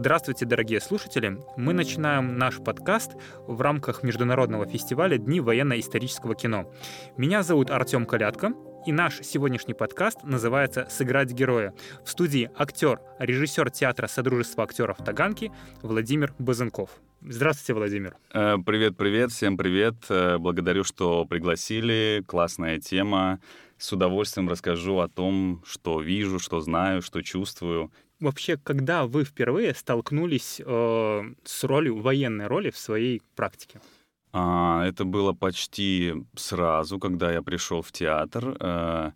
Здравствуйте, дорогие слушатели! Мы начинаем наш подкаст в рамках международного фестиваля «Дни военно-исторического кино». Меня зовут Артем Калятко, и наш сегодняшний подкаст называется «Сыграть героя». В студии актер, режиссер театра Содружества актеров Таганки Владимир Базенков. Здравствуйте, Владимир. Э, привет, привет, всем привет. Э, благодарю, что пригласили. Классная тема. С удовольствием расскажу о том, что вижу, что знаю, что чувствую. Вообще, когда вы впервые столкнулись э, с ролью, военной роли в своей практике? А, это было почти сразу, когда я пришел в театр. Э,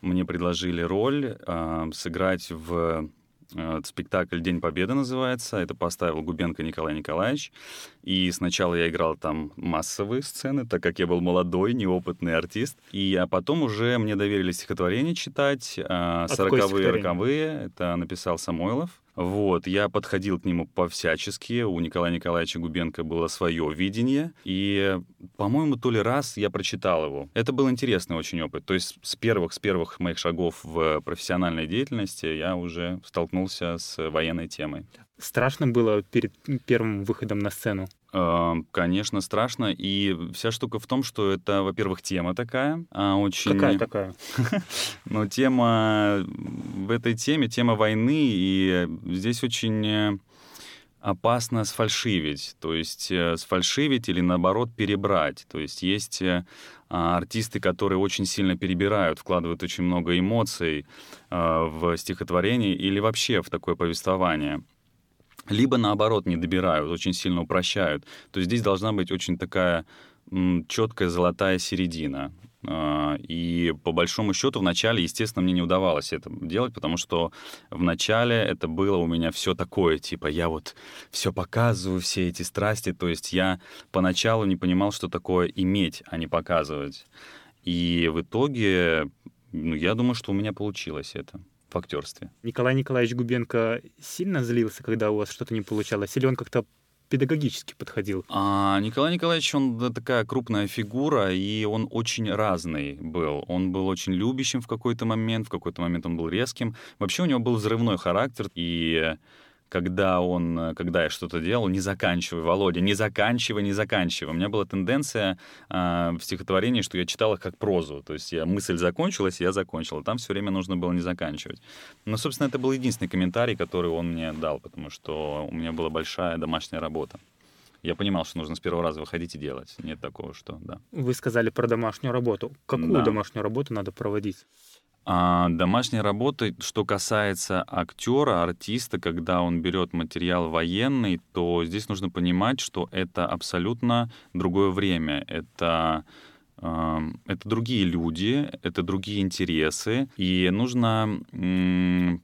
мне предложили роль э, сыграть в э, спектакль «День Победы» называется. Это поставил Губенко Николай Николаевич. И сначала я играл там массовые сцены, так как я был молодой, неопытный артист. И а потом уже мне доверили стихотворение читать. А «Сороковые, роковые». Это написал Самойлов. Вот, я подходил к нему по-всячески. У Николая Николаевича Губенко было свое видение. И, по-моему, то ли раз я прочитал его. Это был интересный очень опыт. То есть с первых, с первых моих шагов в профессиональной деятельности я уже столкнулся с военной темой. Страшно было перед первым выходом на сцену? Конечно, страшно. И вся штука в том, что это, во-первых, тема такая. А очень... Какая такая? Ну, тема... В этой теме тема войны, и здесь очень э, опасно сфальшивить. То есть э, сфальшивить или, наоборот, перебрать. То есть есть э, а, артисты, которые очень сильно перебирают, вкладывают очень много эмоций в стихотворение или вообще в такое повествование либо наоборот не добирают, очень сильно упрощают. То есть здесь должна быть очень такая четкая золотая середина. А, и по большому счету в начале, естественно, мне не удавалось это делать, потому что в начале это было у меня все такое, типа я вот все показываю, все эти страсти, то есть я поначалу не понимал, что такое иметь, а не показывать. И в итоге, ну, я думаю, что у меня получилось это в актерстве. Николай Николаевич Губенко сильно злился, когда у вас что-то не получалось? Или он как-то педагогически подходил? А, Николай Николаевич, он такая крупная фигура, и он очень разный был. Он был очень любящим в какой-то момент, в какой-то момент он был резким. Вообще у него был взрывной характер, и когда он, э, когда я что-то делал, не заканчивай, Володя, не заканчивай, не заканчивай. У меня была тенденция э, в стихотворении, что я читал их как прозу. То есть я, мысль закончилась, я закончил. Там все время нужно было не заканчивать. Но, собственно, это был единственный комментарий, который он мне дал, потому что у меня была большая домашняя работа. Я понимал, что нужно с первого раза выходить и делать. Нет такого, что да. Вы сказали про домашнюю работу. Какую да. домашнюю работу надо проводить? А домашняя работа, что касается актера, артиста, когда он берет материал военный, то здесь нужно понимать, что это абсолютно другое время. Это это другие люди, это другие интересы, и нужно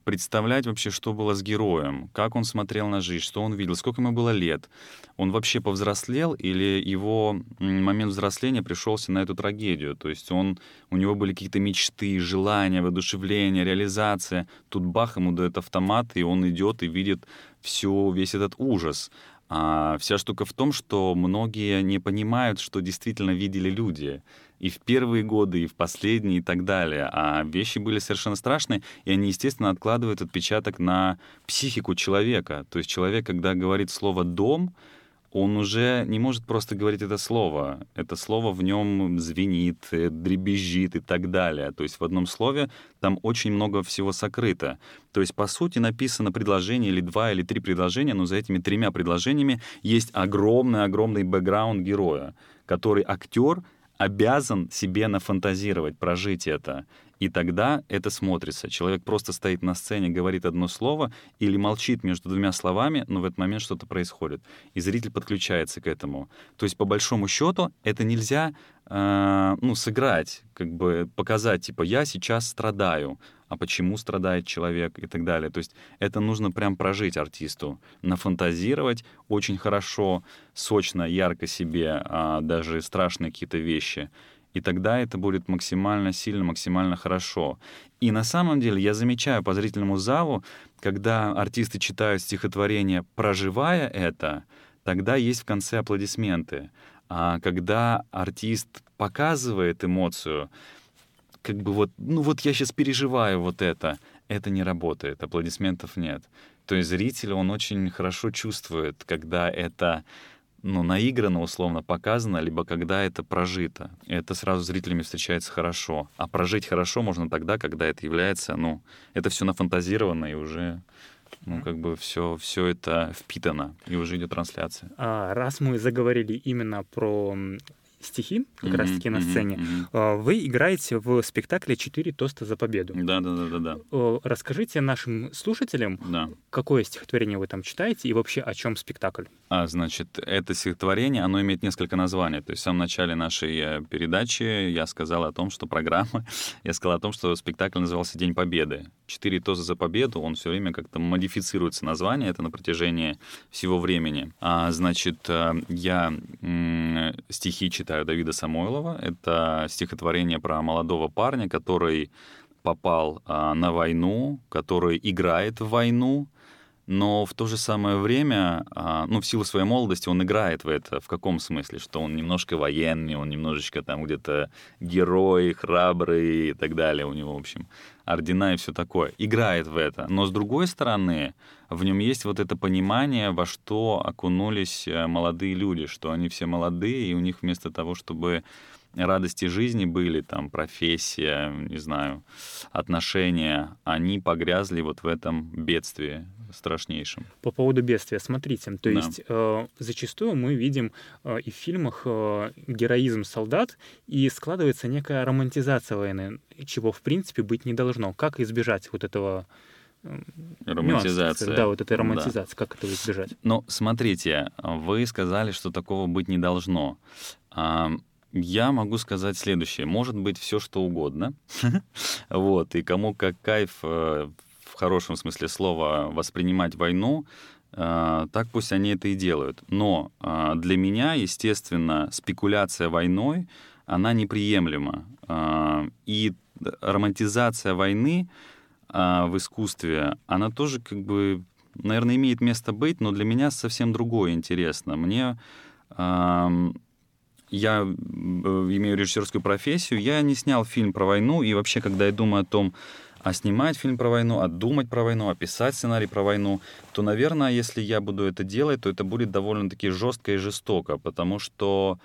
представлять вообще, что было с героем, как он смотрел на жизнь, что он видел, сколько ему было лет. Он вообще повзрослел или его момент взросления пришелся на эту трагедию? То есть он, у него были какие-то мечты, желания, воодушевления, реализация. Тут бах, ему дает автомат, и он идет и видит всю, весь этот ужас. А вся штука в том, что многие не понимают, что действительно видели люди. И в первые годы, и в последние, и так далее. А вещи были совершенно страшные, и они, естественно, откладывают отпечаток на психику человека. То есть человек, когда говорит слово «дом», он уже не может просто говорить это слово. Это слово в нем звенит, э, дребезжит и так далее. То есть в одном слове там очень много всего сокрыто. То есть, по сути, написано предложение или два, или три предложения, но за этими тремя предложениями есть огромный-огромный бэкграунд героя, который актер обязан себе нафантазировать, прожить это. И тогда это смотрится. Человек просто стоит на сцене, говорит одно слово или молчит между двумя словами, но в этот момент что-то происходит. И зритель подключается к этому. То есть, по большому счету, это нельзя э, ну, сыграть, как бы показать, типа, я сейчас страдаю, а почему страдает человек и так далее. То есть это нужно прям прожить артисту, нафантазировать очень хорошо, сочно, ярко себе, а, даже страшные какие-то вещи — и тогда это будет максимально сильно, максимально хорошо. И на самом деле я замечаю по зрительному залу, когда артисты читают стихотворение, проживая это, тогда есть в конце аплодисменты. А когда артист показывает эмоцию, как бы вот, ну вот я сейчас переживаю вот это, это не работает, аплодисментов нет. То есть зритель, он очень хорошо чувствует, когда это ну, наиграно, условно показано, либо когда это прожито. Это сразу зрителями встречается хорошо. А прожить хорошо можно тогда, когда это является, ну, это все нафантазировано и уже ну, как бы все, все это впитано, и уже идет трансляция. А, раз мы заговорили именно про стихи, как mm-hmm, раз-таки на сцене. Mm-hmm. Вы играете в спектакле «Четыре тоста за победу». Да, да, да, да, да. Расскажите нашим слушателям, да. какое стихотворение вы там читаете и вообще о чем спектакль? А, значит, это стихотворение, оно имеет несколько названий. То есть в самом начале нашей э, передачи я сказал о том, что программа, я сказал о том, что спектакль назывался «День Победы». «Четыре тоста за победу», он все время как-то модифицируется название, это на протяжении всего времени. А, значит, э, я м- стихи читаю Давида Самойлова. Это стихотворение про молодого парня, который попал а, на войну, который играет в войну, но в то же самое время, а, ну, в силу своей молодости он играет в это. В каком смысле? Что он немножко военный, он немножечко там где-то герой, храбрый и так далее. У него, в общем, ордена и все такое. Играет в это. Но с другой стороны, в нем есть вот это понимание, во что окунулись э, молодые люди, что они все молодые, и у них вместо того, чтобы радости жизни были, там, профессия, не знаю, отношения, они погрязли вот в этом бедствии страшнейшем. По поводу бедствия, смотрите, то да. есть э, зачастую мы видим э, и в фильмах э, героизм солдат, и складывается некая романтизация войны, чего в принципе быть не должно. Как избежать вот этого Романтизация. Да, вот этой романтизации. Да. Как этого избежать? Ну, смотрите, вы сказали, что такого быть не должно. Я могу сказать следующее. Может быть все, что угодно. вот. И кому как кайф э, в хорошем смысле слова воспринимать войну, э, так пусть они это и делают. Но э, для меня, естественно, спекуляция войной, она неприемлема. И романтизация войны, в искусстве, она тоже как бы, наверное, имеет место быть, но для меня совсем другое интересно. Мне я э, имею режиссерскую профессию, я не снял фильм про войну, и вообще, когда я думаю о том, а снимать фильм про войну, а думать про войну, а писать сценарий про войну, то, наверное, если я буду это делать, то это будет довольно-таки жестко и жестоко, потому что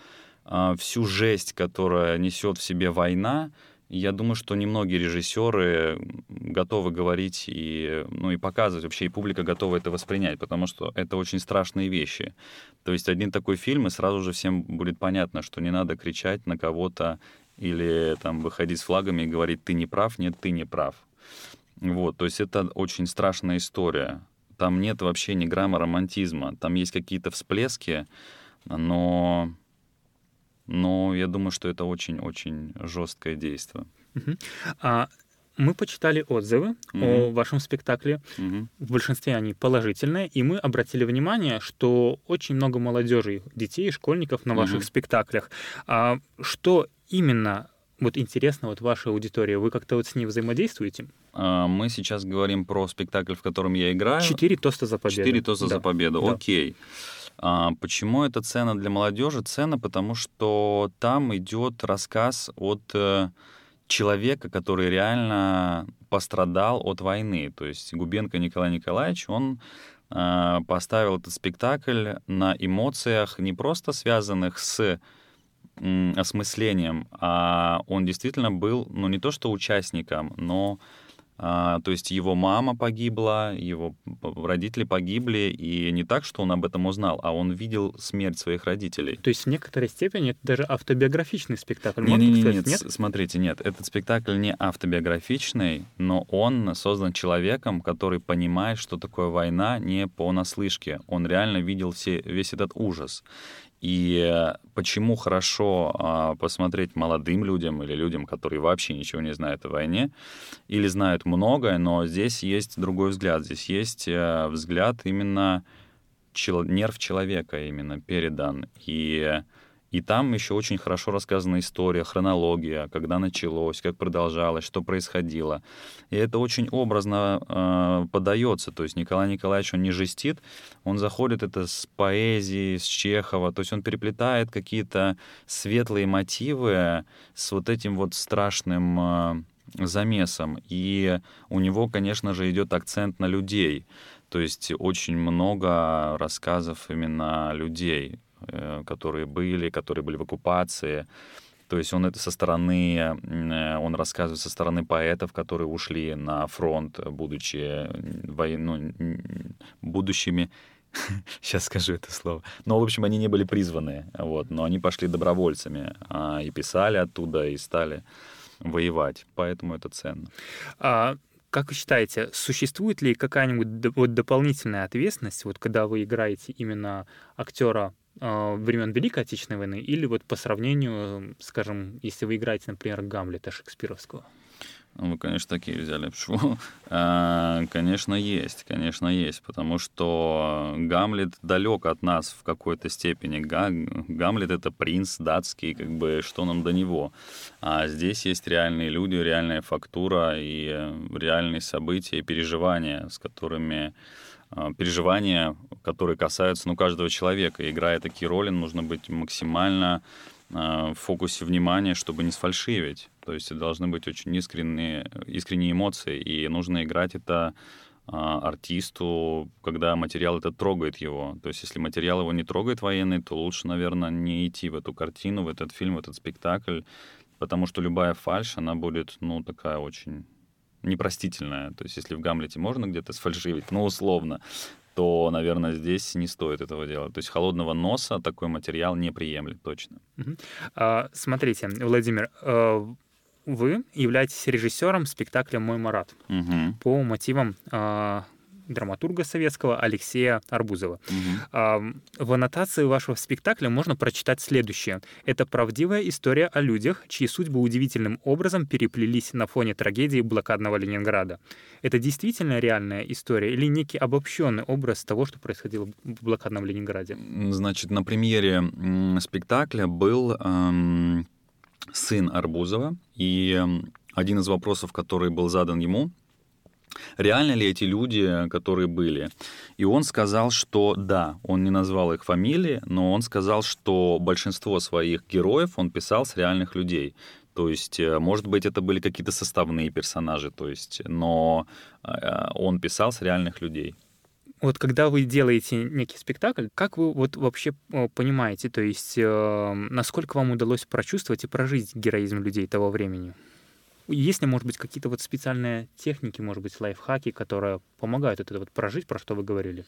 э, всю жесть, которая несет в себе война, я думаю, что немногие режиссеры готовы говорить и, ну, и показывать вообще, и публика готова это воспринять, потому что это очень страшные вещи. То есть один такой фильм, и сразу же всем будет понятно, что не надо кричать на кого-то или там выходить с флагами и говорить «ты не прав», «нет, ты не прав». Вот, то есть это очень страшная история. Там нет вообще ни грамма романтизма. Там есть какие-то всплески, но но я думаю, что это очень-очень жесткое действие. Угу. А мы почитали отзывы угу. о вашем спектакле. Угу. В большинстве они положительные, и мы обратили внимание, что очень много молодежи, детей школьников на угу. ваших спектаклях. А что именно вот интересно вот вашей аудитории? Вы как-то вот с ней взаимодействуете? А, мы сейчас говорим про спектакль, в котором я играю. Четыре тоста за победу. Четыре тоста да. за победу, да. окей. Почему это цена для молодежи? Цена, потому что там идет рассказ от э, человека, который реально пострадал от войны. То есть Губенко Николай Николаевич, он э, поставил этот спектакль на эмоциях, не просто связанных с осмыслением, а он действительно был, ну, не то что участником, но а, то есть его мама погибла, его родители погибли, и не так, что он об этом узнал, а он видел смерть своих родителей. То есть в некоторой степени это даже автобиографичный спектакль. Не, не, не, нет, нет, смотрите, нет, этот спектакль не автобиографичный, но он создан человеком, который понимает, что такое война не понаслышке. Он реально видел все, весь этот ужас. И почему хорошо а, посмотреть молодым людям или людям, которые вообще ничего не знают о войне, или знают многое, но здесь есть другой взгляд. Здесь есть э, взгляд именно нерв человека именно передан. И и там еще очень хорошо рассказана история, хронология, когда началось, как продолжалось, что происходило. И это очень образно э, подается. То есть Николай Николаевич, он не жестит, он заходит это с поэзии, с Чехова. То есть он переплетает какие-то светлые мотивы с вот этим вот страшным э, замесом. И у него, конечно же, идет акцент на людей. То есть очень много рассказов именно людей, которые были, которые были в оккупации. То есть он это со стороны, э, он рассказывает со стороны поэтов, которые ушли на фронт, будучи воен... ну, будущими сейчас скажу это слово. Но, в общем, они не были призваны, вот, но они пошли добровольцами а, и писали оттуда, и стали воевать, поэтому это ценно. А, как вы считаете, существует ли какая-нибудь вот дополнительная ответственность, вот когда вы играете именно актера э, времен Великой Отечественной войны, или вот по сравнению, скажем, если вы играете, например, Гамлета Шекспировского? Ну, вы, конечно, такие взяли. Почему? А, конечно, есть, конечно, есть, потому что Гамлет далек от нас в какой-то степени. Гамлет — это принц датский, как бы, что нам до него? А здесь есть реальные люди, реальная фактура и реальные события и переживания, с которыми переживания, которые касаются ну, каждого человека. Играя такие роли, нужно быть максимально а, в фокусе внимания, чтобы не сфальшивить. То есть должны быть очень искренние, искренние эмоции, и нужно играть это а, артисту, когда материал это трогает его. То есть если материал его не трогает военный, то лучше, наверное, не идти в эту картину, в этот фильм, в этот спектакль, потому что любая фальш, она будет, ну, такая очень непростительная. То есть если в Гамлете можно где-то сфальшивить, ну, условно, то, наверное, здесь не стоит этого делать. То есть холодного носа такой материал не приемлет точно. Угу. А, смотрите, Владимир, э, вы являетесь режиссером спектакля «Мой Марат» угу. по мотивам э, драматурга советского Алексея Арбузова. Угу. В аннотации вашего спектакля можно прочитать следующее. Это правдивая история о людях, чьи судьбы удивительным образом переплелись на фоне трагедии блокадного Ленинграда. Это действительно реальная история или некий обобщенный образ того, что происходило в блокадном Ленинграде? Значит, на премьере спектакля был эм, сын Арбузова, и один из вопросов, который был задан ему, реально ли эти люди, которые были. И он сказал, что да, он не назвал их фамилии, но он сказал, что большинство своих героев он писал с реальных людей. То есть, э, может быть, это были какие-то составные персонажи, то есть, но э, он писал с реальных людей. Вот когда вы делаете некий спектакль, как вы вот вообще э, понимаете, то есть насколько вам удалось прочувствовать и прожить героизм людей того времени? Есть ли, может быть, какие-то вот специальные техники, может быть, лайфхаки, которые помогают это вот прожить, про что вы говорили?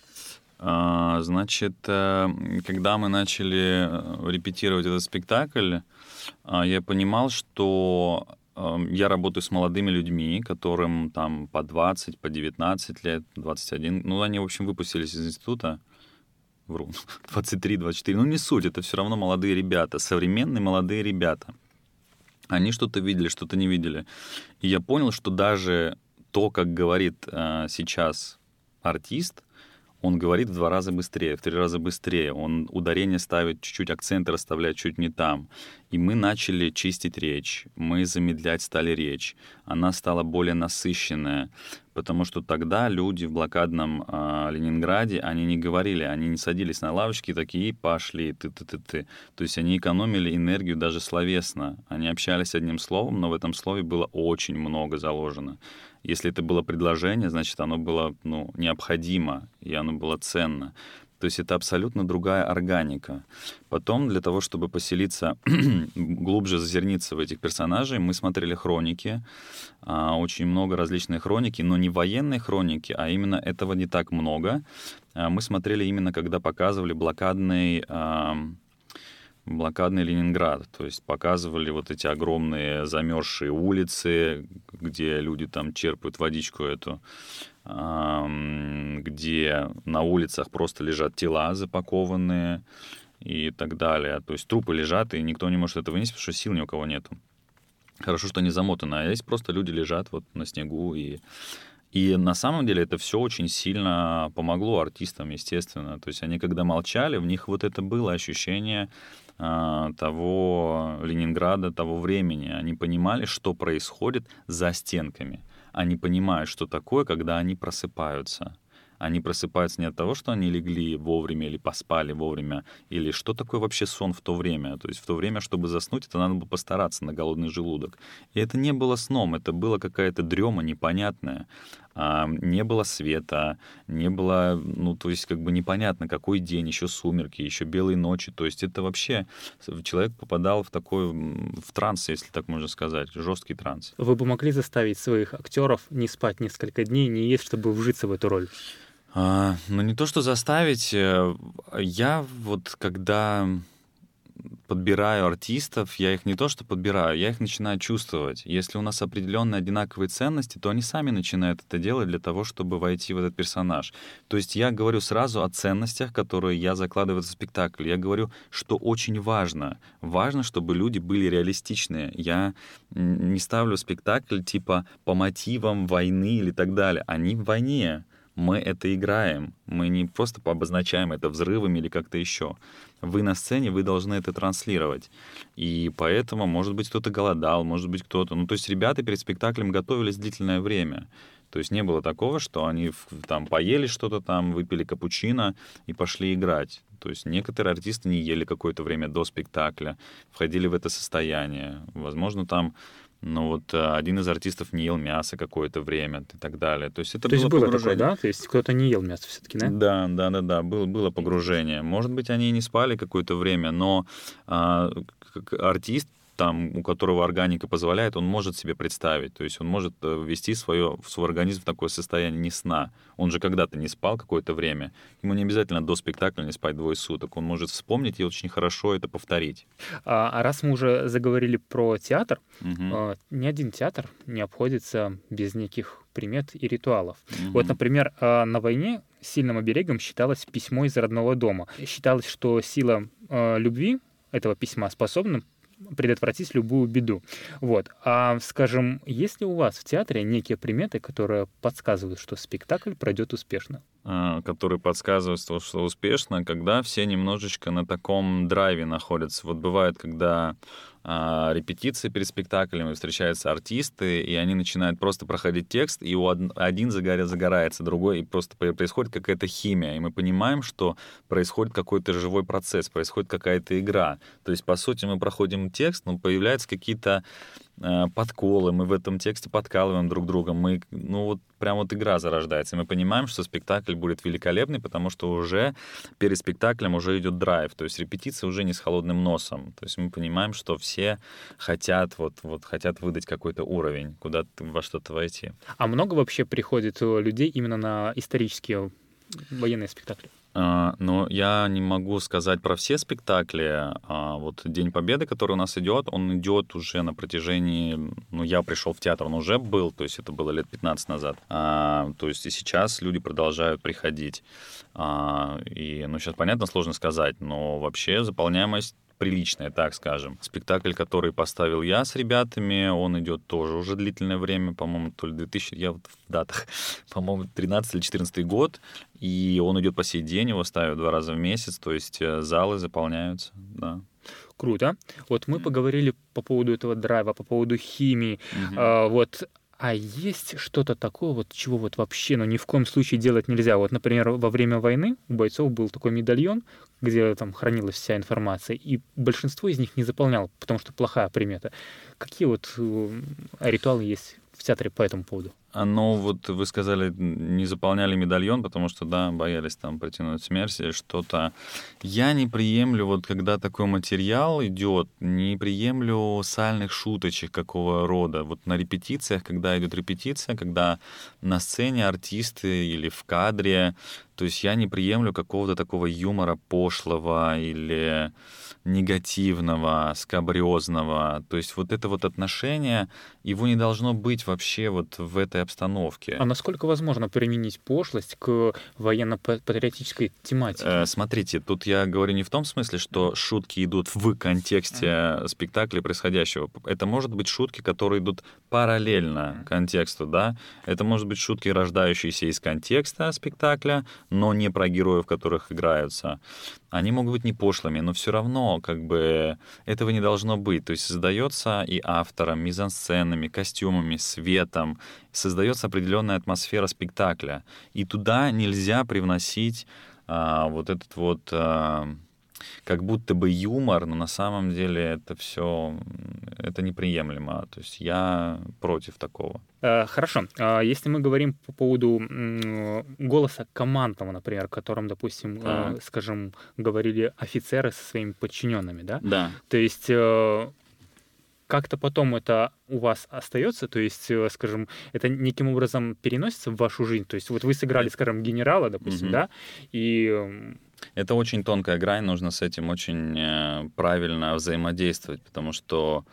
А, значит, э, когда мы начали э, репетировать этот спектакль, а, я понимал, что э, я работаю с молодыми людьми, которым там по 20, по 19 лет, 21. Ну, они, в общем, выпустились из института. Вру. 23, 24. Ну, не суть, это все равно молодые ребята, современные молодые ребята. Они что-то видели, что-то не видели. И я понял, что даже то, как говорит э, сейчас артист, он говорит в два раза быстрее, в три раза быстрее. Он ударение ставит чуть-чуть, акценты расставляет чуть не там. И мы начали чистить речь, мы замедлять стали речь. Она стала более насыщенная, потому что тогда люди в блокадном э, Ленинграде, они не говорили, они не садились на лавочки такие, пошли, ты-ты-ты-ты. То есть они экономили энергию даже словесно. Они общались одним словом, но в этом слове было очень много заложено. Если это было предложение, значит, оно было ну, необходимо, и оно было ценно. То есть это абсолютно другая органика. Потом, для того, чтобы поселиться, глубже зазерниться в этих персонажей, мы смотрели хроники, а, очень много различных хроники, но не военные хроники, а именно этого не так много. А, мы смотрели именно, когда показывали блокадный блокадный Ленинград. То есть показывали вот эти огромные замерзшие улицы, где люди там черпают водичку эту, где на улицах просто лежат тела запакованные и так далее. То есть трупы лежат, и никто не может это вынести, потому что сил ни у кого нету. Хорошо, что они замотаны, а здесь просто люди лежат вот на снегу и и на самом деле это все очень сильно помогло артистам, естественно. То есть они, когда молчали, в них вот это было ощущение того Ленинграда, того времени. Они понимали, что происходит за стенками. Они понимают, что такое, когда они просыпаются. Они просыпаются не от того, что они легли вовремя или поспали вовремя, или что такое вообще сон в то время. То есть в то время, чтобы заснуть, это надо было постараться на голодный желудок. И это не было сном, это была какая-то дрема непонятная. А, не было света, не было, ну, то есть как бы непонятно, какой день, еще сумерки, еще белые ночи. То есть это вообще человек попадал в такой, в транс, если так можно сказать, жесткий транс. Вы бы могли заставить своих актеров не спать несколько дней, не есть, чтобы вжиться в эту роль? А, ну, не то, что заставить. Э, я вот когда подбираю артистов, я их не то что подбираю, я их начинаю чувствовать. Если у нас определенные одинаковые ценности, то они сами начинают это делать для того, чтобы войти в этот персонаж. То есть я говорю сразу о ценностях, которые я закладываю в спектакль. Я говорю, что очень важно. Важно, чтобы люди были реалистичные. Я не ставлю спектакль типа по мотивам войны или так далее. Они в войне мы это играем. Мы не просто обозначаем это взрывами или как-то еще. Вы на сцене, вы должны это транслировать. И поэтому, может быть, кто-то голодал, может быть, кто-то... Ну, то есть ребята перед спектаклем готовились длительное время. То есть не было такого, что они там поели что-то там, выпили капучино и пошли играть. То есть некоторые артисты не ели какое-то время до спектакля, входили в это состояние. Возможно, там ну вот э, один из артистов не ел мясо какое-то время и так далее. То есть это То было, есть было погружение. такое, да? То есть кто-то не ел мясо все-таки, да? Да, да, да, да, было, было погружение. Может быть, они и не спали какое-то время, но а, артист там, у которого органика позволяет, он может себе представить. То есть он может э, ввести свое, свой организм в такое состояние не сна. Он же когда-то не спал какое-то время. Ему не обязательно до спектакля не спать двое суток. Он может вспомнить и очень хорошо это повторить. А, а раз мы уже заговорили про театр, угу. ни один театр не обходится без неких примет и ритуалов. Угу. Вот, например, а, на войне сильным оберегом считалось письмо из родного дома. Считалось, что сила любви этого письма способна предотвратить любую беду. Вот. А, скажем, есть ли у вас в театре некие приметы, которые подсказывают, что спектакль пройдет успешно? А, которые подсказывают, что успешно, когда все немножечко на таком драйве находятся. Вот бывает, когда а, репетиции перед спектаклем, встречаются артисты, и они начинают просто проходить текст, и у один загоря, загорается, другой, и просто происходит какая-то химия, и мы понимаем, что происходит какой-то живой процесс, происходит какая-то игра. То есть, по сути, мы проходим текст, но появляются какие-то Э, подколы, мы в этом тексте подкалываем друг друга, мы, ну вот прям вот игра зарождается, мы понимаем, что спектакль будет великолепный, потому что уже перед спектаклем уже идет драйв, то есть репетиция уже не с холодным носом, то есть мы понимаем, что все хотят вот, вот хотят выдать какой-то уровень, куда во что-то войти. А много вообще приходит э, людей именно на исторические военные спектакли? А, но я не могу сказать про все спектакли. А вот День Победы, который у нас идет, он идет уже на протяжении... Ну, я пришел в театр, он уже был, то есть это было лет 15 назад. А, то есть и сейчас люди продолжают приходить. И, ну, сейчас, понятно, сложно сказать, но вообще заполняемость приличная, так скажем. Спектакль, который поставил я с ребятами, он идет тоже уже длительное время, по-моему, то ли 2000, я вот в датах, по-моему, 13 или 14 год, и он идет по сей день, его ставят два раза в месяц, то есть э, залы заполняются, да. Круто. Вот мы поговорили по поводу этого драйва, по поводу химии. Mm-hmm. А, вот а есть что-то такое, вот чего вот вообще, ну ни в коем случае делать нельзя. Вот, например, во время войны у бойцов был такой медальон, где там хранилась вся информация, и большинство из них не заполнял, потому что плохая примета. Какие вот э, ритуалы есть в театре по этому поводу? А, ну, вот вы сказали, не заполняли медальон, потому что, да, боялись там протянуть смерть или что-то. Я не приемлю, вот когда такой материал идет, не приемлю сальных шуточек какого рода. Вот на репетициях, когда идет репетиция, когда на сцене артисты или в кадре, то есть я не приемлю какого-то такого юмора пошлого или негативного, скабрезного. То есть вот это вот отношение, его не должно быть вообще вот в этой обстановке. А насколько возможно применить пошлость к военно-патриотической тематике? Э, смотрите, тут я говорю не в том смысле, что шутки идут в контексте спектакля происходящего. Это может быть шутки, которые идут параллельно контексту, да. Это может быть шутки, рождающиеся из контекста спектакля, но не про героев, которых играются они могут быть не пошлыми, но все равно как бы этого не должно быть. То есть создается и автором, мизансценами, костюмами, светом, создается определенная атмосфера спектакля. И туда нельзя привносить а, вот этот вот... А, как будто бы юмор, но на самом деле это все это неприемлемо. То есть я против такого. Э, хорошо. А если мы говорим по поводу голоса командного, например, которым, допустим, э, так. скажем, говорили офицеры со своими подчиненными, да? Да. То есть э, как-то потом это у вас остается, то есть, скажем, это неким образом переносится в вашу жизнь. То есть вот вы сыграли, скажем, генерала, допустим, угу. да, и это очень тонкая грань, нужно с этим очень правильно взаимодействовать, потому что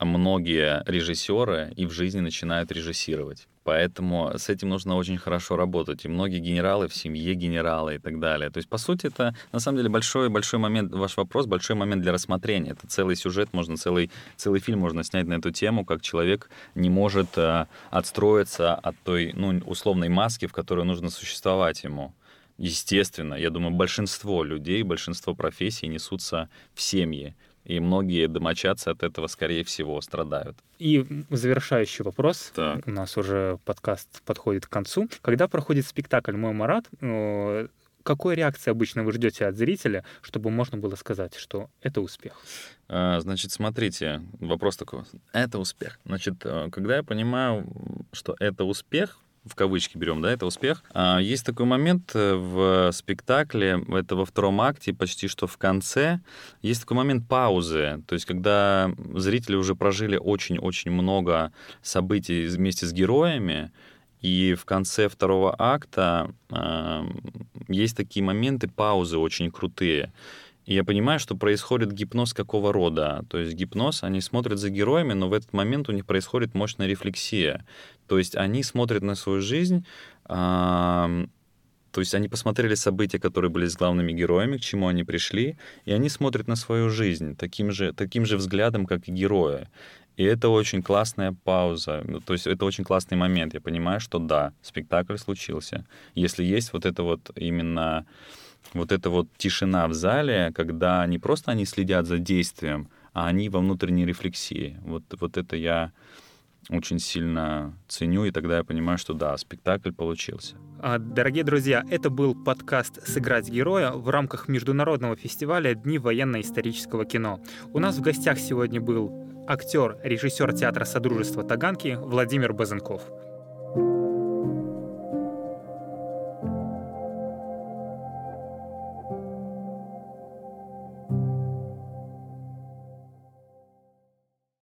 многие режиссеры и в жизни начинают режиссировать. Поэтому с этим нужно очень хорошо работать. И многие генералы в семье генералы и так далее. То есть, по сути, это на самом деле большой, большой момент, ваш вопрос, большой момент для рассмотрения. Это целый сюжет, можно целый, целый фильм можно снять на эту тему, как человек не может э, отстроиться от той, ну, условной маски, в которой нужно существовать ему. Естественно, я думаю, большинство людей, большинство профессий несутся в семьи. И многие домочадцы от этого, скорее всего, страдают. И завершающий вопрос. Так. У нас уже подкаст подходит к концу. Когда проходит спектакль «Мой Марат», э, какой реакции обычно вы ждете от зрителя, чтобы можно было сказать, что это успех? А, значит, смотрите, вопрос такой. Это успех. Значит, э, когда я понимаю, что это успех, в кавычки берем, да, это успех. А, есть такой момент э, в спектакле, это во втором акте, почти что в конце, есть такой момент паузы, то есть когда зрители уже прожили очень-очень много событий вместе с героями, и в конце второго акта э, есть такие моменты паузы очень крутые. И я понимаю, что происходит гипноз какого рода. То есть гипноз, они смотрят за героями, но в этот момент у них происходит мощная рефлексия. То есть они смотрят на свою жизнь, то есть они посмотрели события, которые были с главными героями, к чему они пришли, и они смотрят на свою жизнь таким же, таким же взглядом, как и герои. И это очень классная пауза, то есть это очень классный момент. Я понимаю, что да, спектакль случился. Если есть вот это вот именно вот эта вот тишина в зале, когда не просто они следят за действием, а они во внутренней рефлексии. Вот, вот это я очень сильно ценю, и тогда я понимаю, что да, спектакль получился. А, дорогие друзья, это был подкаст «Сыграть героя» в рамках международного фестиваля «Дни военно-исторического кино». У нас в гостях сегодня был актер, режиссер театра Содружества Таганки Владимир Базенков.